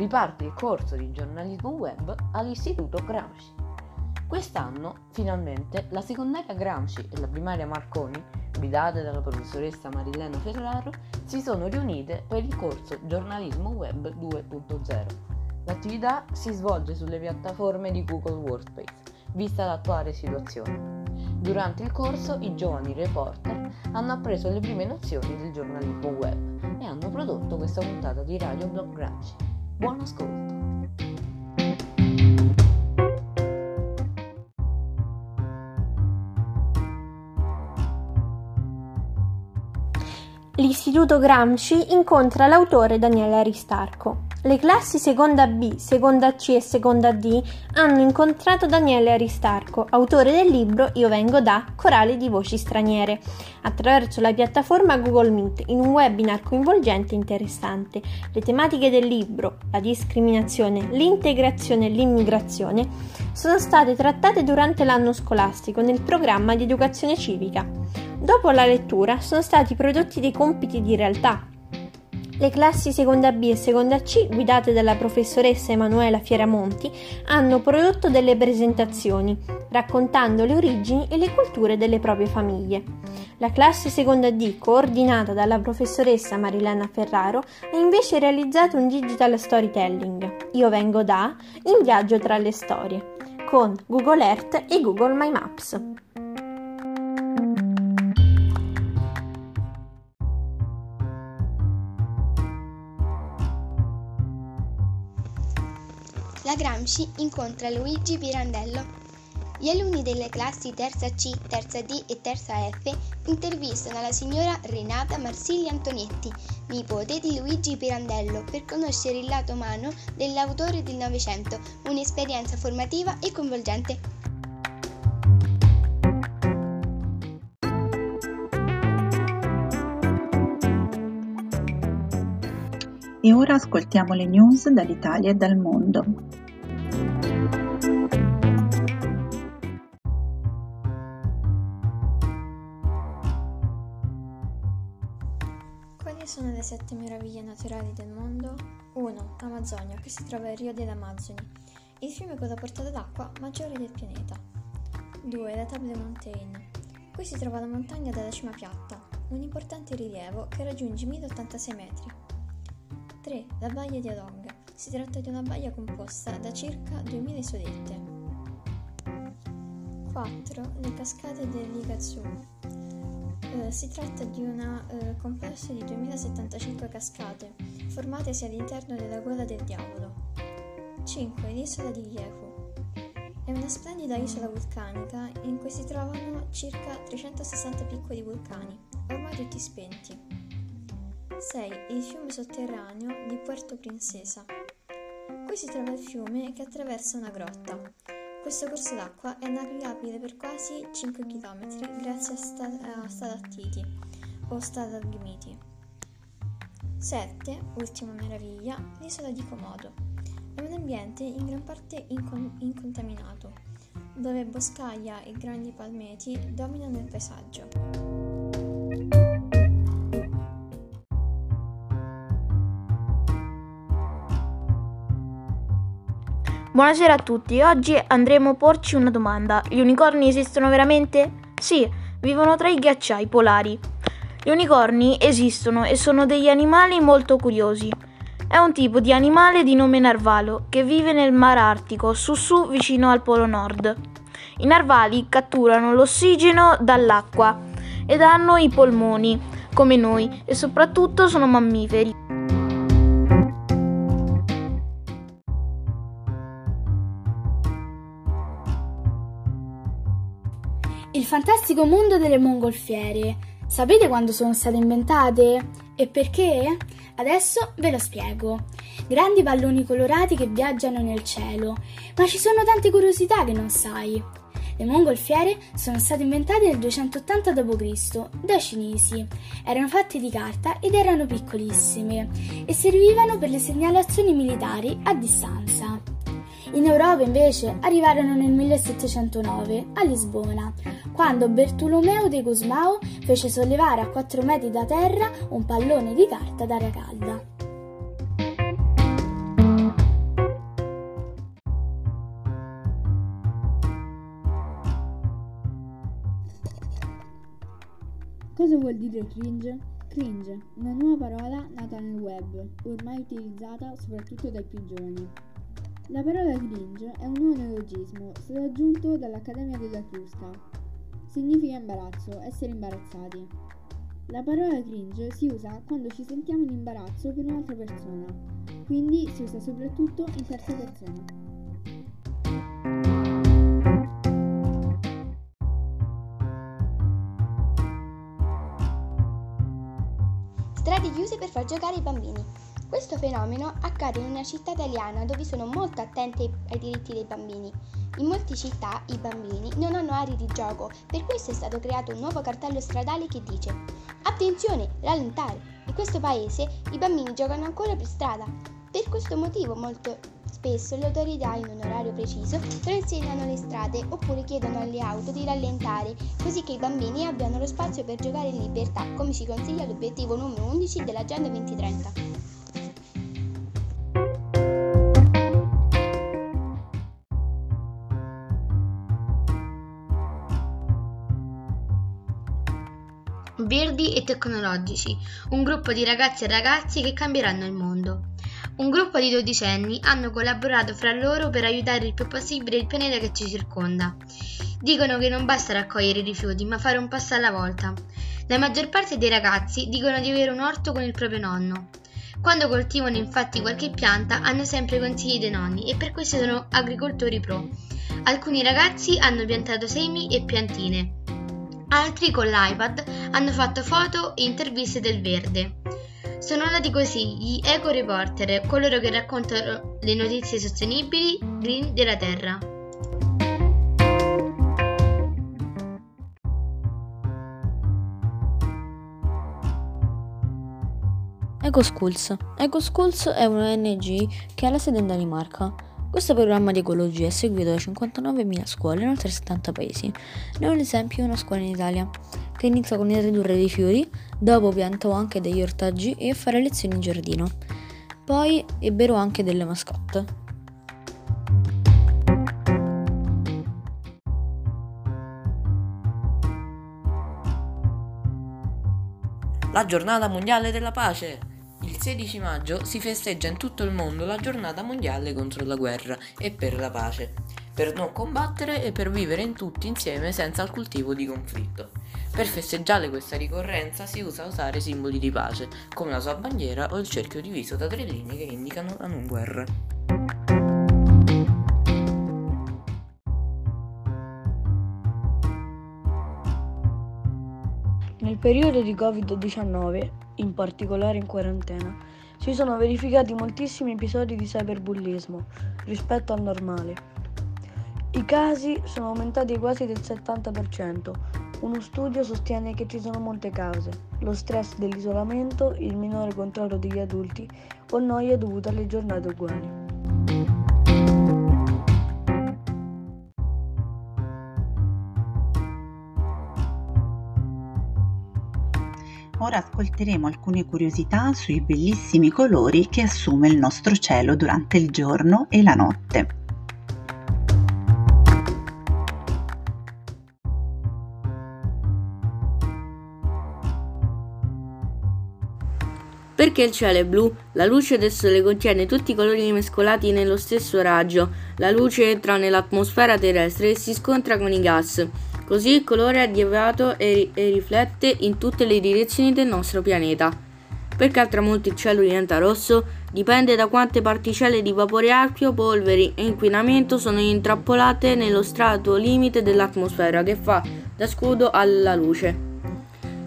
riparte il corso di giornalismo web all'Istituto Gramsci. Quest'anno, finalmente, la secondaria Gramsci e la primaria Marconi, guidate dalla professoressa Marilena Ferraro, si sono riunite per il corso Giornalismo Web 2.0. L'attività si svolge sulle piattaforme di Google Workspace, vista l'attuale situazione. Durante il corso i giovani reporter hanno appreso le prime nozioni del giornalismo web e hanno prodotto questa puntata di Radio Blog Gramsci. Buon ascolto! L'Istituto Gramsci incontra l'autore Daniele Aristarco. Le classi seconda B, seconda C e seconda D hanno incontrato Daniele Aristarco, autore del libro Io vengo da Corale di voci straniere, attraverso la piattaforma Google Meet in un webinar coinvolgente e interessante. Le tematiche del libro, la discriminazione, l'integrazione e l'immigrazione, sono state trattate durante l'anno scolastico nel programma di educazione civica. Dopo la lettura sono stati prodotti dei compiti di realtà. Le classi seconda B e seconda C, guidate dalla professoressa Emanuela Fieramonti, hanno prodotto delle presentazioni, raccontando le origini e le culture delle proprie famiglie. La classe seconda D, coordinata dalla professoressa Marilena Ferraro, ha invece realizzato un digital storytelling, Io vengo da, in viaggio tra le storie, con Google Earth e Google My Maps. La Gramsci incontra Luigi Pirandello. Gli alunni delle classi terza C, terza D e terza F intervistano la signora Renata Marsigli Antonietti, nipote di Luigi Pirandello, per conoscere il lato umano dell'autore del Novecento, un'esperienza formativa e coinvolgente. E ora ascoltiamo le news dall'Italia e dal mondo. sono le sette meraviglie naturali del mondo? 1. Amazzonia, che si trova a Rio delle Amazzoni, il fiume con la portata d'acqua maggiore del pianeta. 2. La Table Mountain. Qui si trova la montagna dalla cima piatta, un importante rilievo che raggiunge 1086 metri. 3. La baia di Alonga. Si tratta di una baia composta da circa 2000 isolette. 4. Le cascate dell'Igazzu. Eh, si tratta di un eh, complesso di 2075 cascate, formatesi all'interno della gola del diavolo. 5. L'isola di Jehu. È una splendida isola vulcanica in cui si trovano circa 360 piccoli vulcani, ormai tutti spenti. 6. Il fiume sotterraneo di Puerto Princesa. Qui si trova il fiume che attraversa una grotta. Questo corso d'acqua è navigabile per quasi 5 km grazie a, sta- a stalattiti o stalagmiti. 7. Ultima meraviglia, l'isola di Komodo. È un ambiente in gran parte incon- incontaminato, dove boscaglia e grandi palmeti dominano il paesaggio. Buonasera a tutti, oggi andremo a porci una domanda. Gli unicorni esistono veramente? Sì, vivono tra i ghiacciai polari. Gli unicorni esistono e sono degli animali molto curiosi. È un tipo di animale di nome narvalo che vive nel Mar Artico, su su vicino al Polo Nord. I narvali catturano l'ossigeno dall'acqua ed hanno i polmoni, come noi, e soprattutto sono mammiferi. Fantastico mondo delle mongolfiere. Sapete quando sono state inventate? E perché? Adesso ve lo spiego. Grandi palloni colorati che viaggiano nel cielo. Ma ci sono tante curiosità che non sai. Le mongolfiere sono state inventate nel 280 d.C. dai cinesi. Erano fatte di carta ed erano piccolissime e servivano per le segnalazioni militari a distanza. In Europa invece arrivarono nel 1709 a Lisbona, quando Bertolomeo de Gusmao fece sollevare a 4 metri da terra un pallone di carta d'aria calda. Cosa vuol dire cringe? Cringe, una nuova parola nata nel web, ormai utilizzata soprattutto dai più giovani. La parola cringe è un nuovo neologismo, stato aggiunto dall'Accademia della Crusca. Significa imbarazzo, essere imbarazzati. La parola cringe si usa quando ci sentiamo in imbarazzo per un'altra persona, quindi si usa soprattutto in terza persona. Strade chiuse per far giocare i bambini. Questo fenomeno accade in una città italiana dove sono molto attenti ai diritti dei bambini. In molte città i bambini non hanno aree di gioco, per questo è stato creato un nuovo cartello stradale che dice Attenzione, rallentare! In questo paese i bambini giocano ancora per strada. Per questo motivo molto spesso le autorità in un orario preciso transegnano le strade oppure chiedono alle auto di rallentare così che i bambini abbiano lo spazio per giocare in libertà, come ci consiglia l'obiettivo numero 11 dell'Agenda 2030. Verdi e tecnologici, un gruppo di ragazze e ragazzi che cambieranno il mondo. Un gruppo di dodicenni hanno collaborato fra loro per aiutare il più possibile il pianeta che ci circonda. Dicono che non basta raccogliere i rifiuti, ma fare un passo alla volta. La maggior parte dei ragazzi dicono di avere un orto con il proprio nonno. Quando coltivano infatti qualche pianta hanno sempre consigli dei nonni e per questo sono agricoltori pro. Alcuni ragazzi hanno piantato semi e piantine. Altri con l'iPad hanno fatto foto e interviste del verde. Sono nati così gli Eco Reporter, coloro che raccontano le notizie sostenibili green della Terra. EcoSchools. EcoSchools è una ONG che ha la sede in Danimarca. Questo programma di ecologia è seguito da 59.000 scuole in oltre 70 paesi. Ne è un esempio una scuola in Italia, che inizia con il ridurre i rifiuti, dopo piantò anche degli ortaggi e a fare lezioni in giardino. Poi ebbero anche delle mascotte. La giornata mondiale della pace. Il 16 maggio si festeggia in tutto il mondo la giornata mondiale contro la guerra e per la pace, per non combattere e per vivere in tutti insieme senza alcun tipo di conflitto. Per festeggiare questa ricorrenza si usa usare simboli di pace, come la sua bandiera o il cerchio diviso da tre linee che indicano la non guerra. Nel periodo di Covid-19, in particolare in quarantena, si sono verificati moltissimi episodi di cyberbullismo rispetto al normale. I casi sono aumentati quasi del 70%. Uno studio sostiene che ci sono molte cause, lo stress dell'isolamento, il minore controllo degli adulti o noia dovuta alle giornate uguali. Ora ascolteremo alcune curiosità sui bellissimi colori che assume il nostro cielo durante il giorno e la notte. Perché il cielo è blu? La luce del sole contiene tutti i colori mescolati nello stesso raggio. La luce entra nell'atmosfera terrestre e si scontra con i gas. Così il colore è deviato e, e riflette in tutte le direzioni del nostro pianeta. Perché al tramonto il cielo diventa rosso? Dipende da quante particelle di vapore acqueo, polveri e inquinamento sono intrappolate nello strato limite dell'atmosfera che fa da scudo alla luce.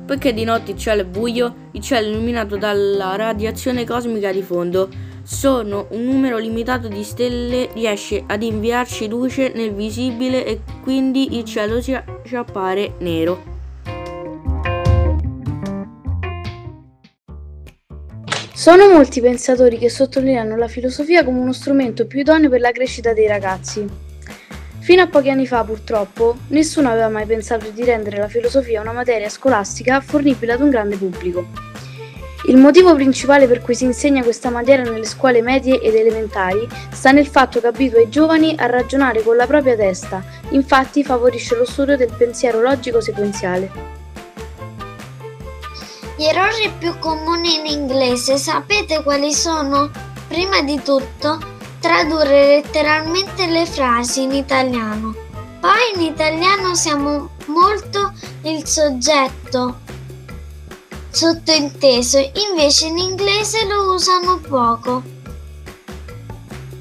Poiché di notte il cielo è buio, il cielo è illuminato dalla radiazione cosmica di fondo. Sono un numero limitato di stelle riesce ad inviarci luce nel visibile e quindi il cielo ci, appare nero. Sono molti pensatori che sottolineano la filosofia come uno strumento più idoneo per la crescita dei ragazzi. Fino a pochi anni fa, purtroppo, nessuno aveva mai pensato di rendere la filosofia una materia scolastica fornibile ad un grande pubblico. Il motivo principale per cui si insegna questa materia nelle scuole medie ed elementari sta nel fatto che abitua i giovani a ragionare con la propria testa, infatti favorisce lo studio del pensiero logico sequenziale. Gli errori più comuni in inglese sapete quali sono? Prima di tutto, tradurre letteralmente le frasi in italiano. Poi in italiano siamo molto il soggetto sottointeso, invece in inglese lo usano poco.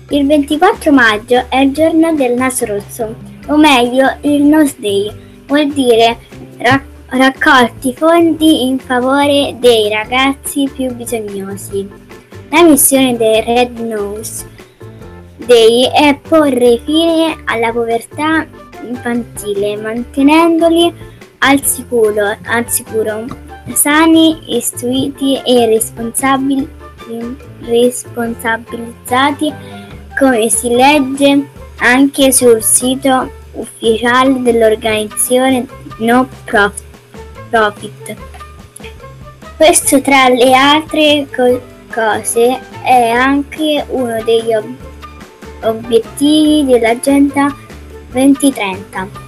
Il 24 maggio è il giorno del naso rosso, o meglio il Nose Day, vuol dire raccogliere raccolti fondi in favore dei ragazzi più bisognosi. La missione del Red Nose Day è porre fine alla povertà infantile, mantenendoli al sicuro, al sicuro sani, istruiti e responsabili, responsabilizzati, come si legge anche sul sito ufficiale dell'organizzazione no profit profit. Questo tra le altre co- cose è anche uno degli ob- obiettivi dell'Agenda 2030.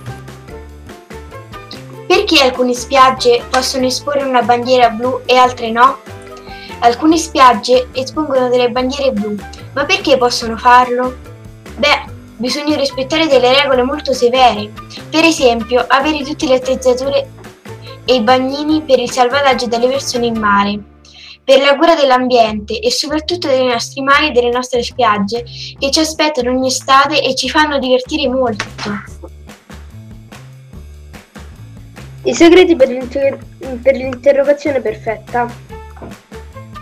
Perché alcune spiagge possono esporre una bandiera blu e altre no? Alcune spiagge espongono delle bandiere blu, ma perché possono farlo? Beh, bisogna rispettare delle regole molto severe. Per esempio, avere tutte le attrezzature e i bagnini per il salvataggio delle persone in mare, per la cura dell'ambiente e soprattutto dei nostri mari e delle nostre spiagge che ci aspettano ogni estate e ci fanno divertire molto. I segreti per, l'inter- per l'interrogazione perfetta.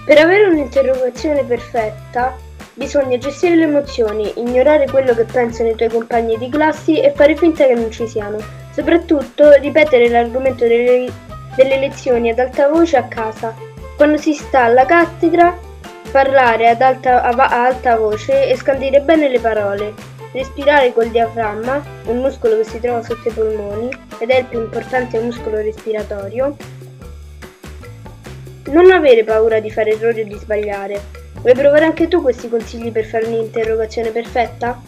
Per avere un'interrogazione perfetta bisogna gestire le emozioni, ignorare quello che pensano i tuoi compagni di classi e fare finta che non ci siano. Soprattutto ripetere l'argomento delle, delle lezioni ad alta voce a casa. Quando si sta alla cattedra, parlare ad alta, a alta voce e scandire bene le parole. Respirare col diaframma, un muscolo che si trova sotto i polmoni ed è il più importante muscolo respiratorio. Non avere paura di fare errori o di sbagliare. Vuoi provare anche tu questi consigli per fare un'interrogazione perfetta?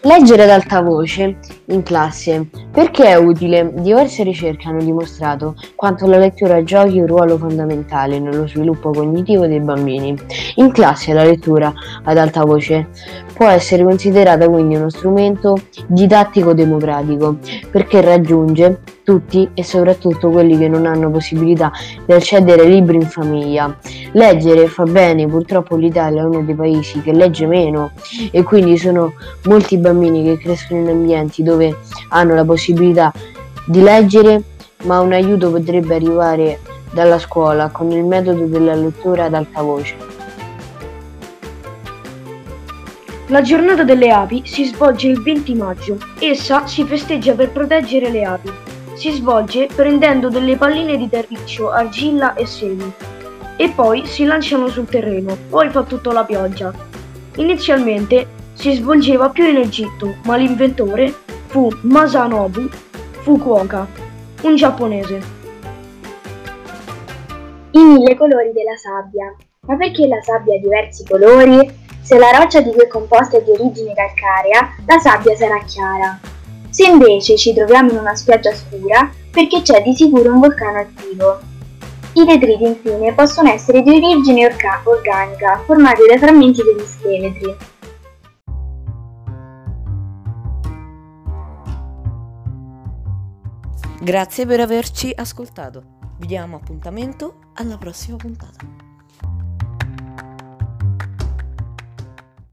Leggere ad alta voce in classe. Perché è utile? Diverse ricerche hanno dimostrato quanto la lettura giochi un ruolo fondamentale nello sviluppo cognitivo dei bambini. In classe la lettura ad alta voce può essere considerata quindi uno strumento didattico democratico perché raggiunge tutti e soprattutto quelli che non hanno possibilità di accedere ai libri in famiglia. Leggere fa bene, purtroppo l'Italia è uno dei paesi che legge meno e quindi sono molti bambini che crescono in ambienti dove hanno la possibilità di leggere, ma un aiuto potrebbe arrivare dalla scuola con il metodo della lettura ad alta voce. La giornata delle api si svolge il 20 maggio. Essa si festeggia per proteggere le api. Si svolge prendendo delle palline di terriccio, argilla e semi. E poi si lanciano sul terreno, poi fa tutto la pioggia. Inizialmente si svolgeva più in Egitto, ma l'inventore fu Masanobu Fukuoka, un giapponese. I mille colori della sabbia. Ma perché la sabbia ha diversi colori? Se la roccia di cui è composta è di origine calcarea, la sabbia sarà chiara. Se invece ci troviamo in una spiaggia scura, perché c'è di sicuro un vulcano attivo. I detriti infine possono essere di origine orca- organica, formati dai frammenti degli scheletri. Grazie per averci ascoltato. Vi diamo appuntamento alla prossima puntata.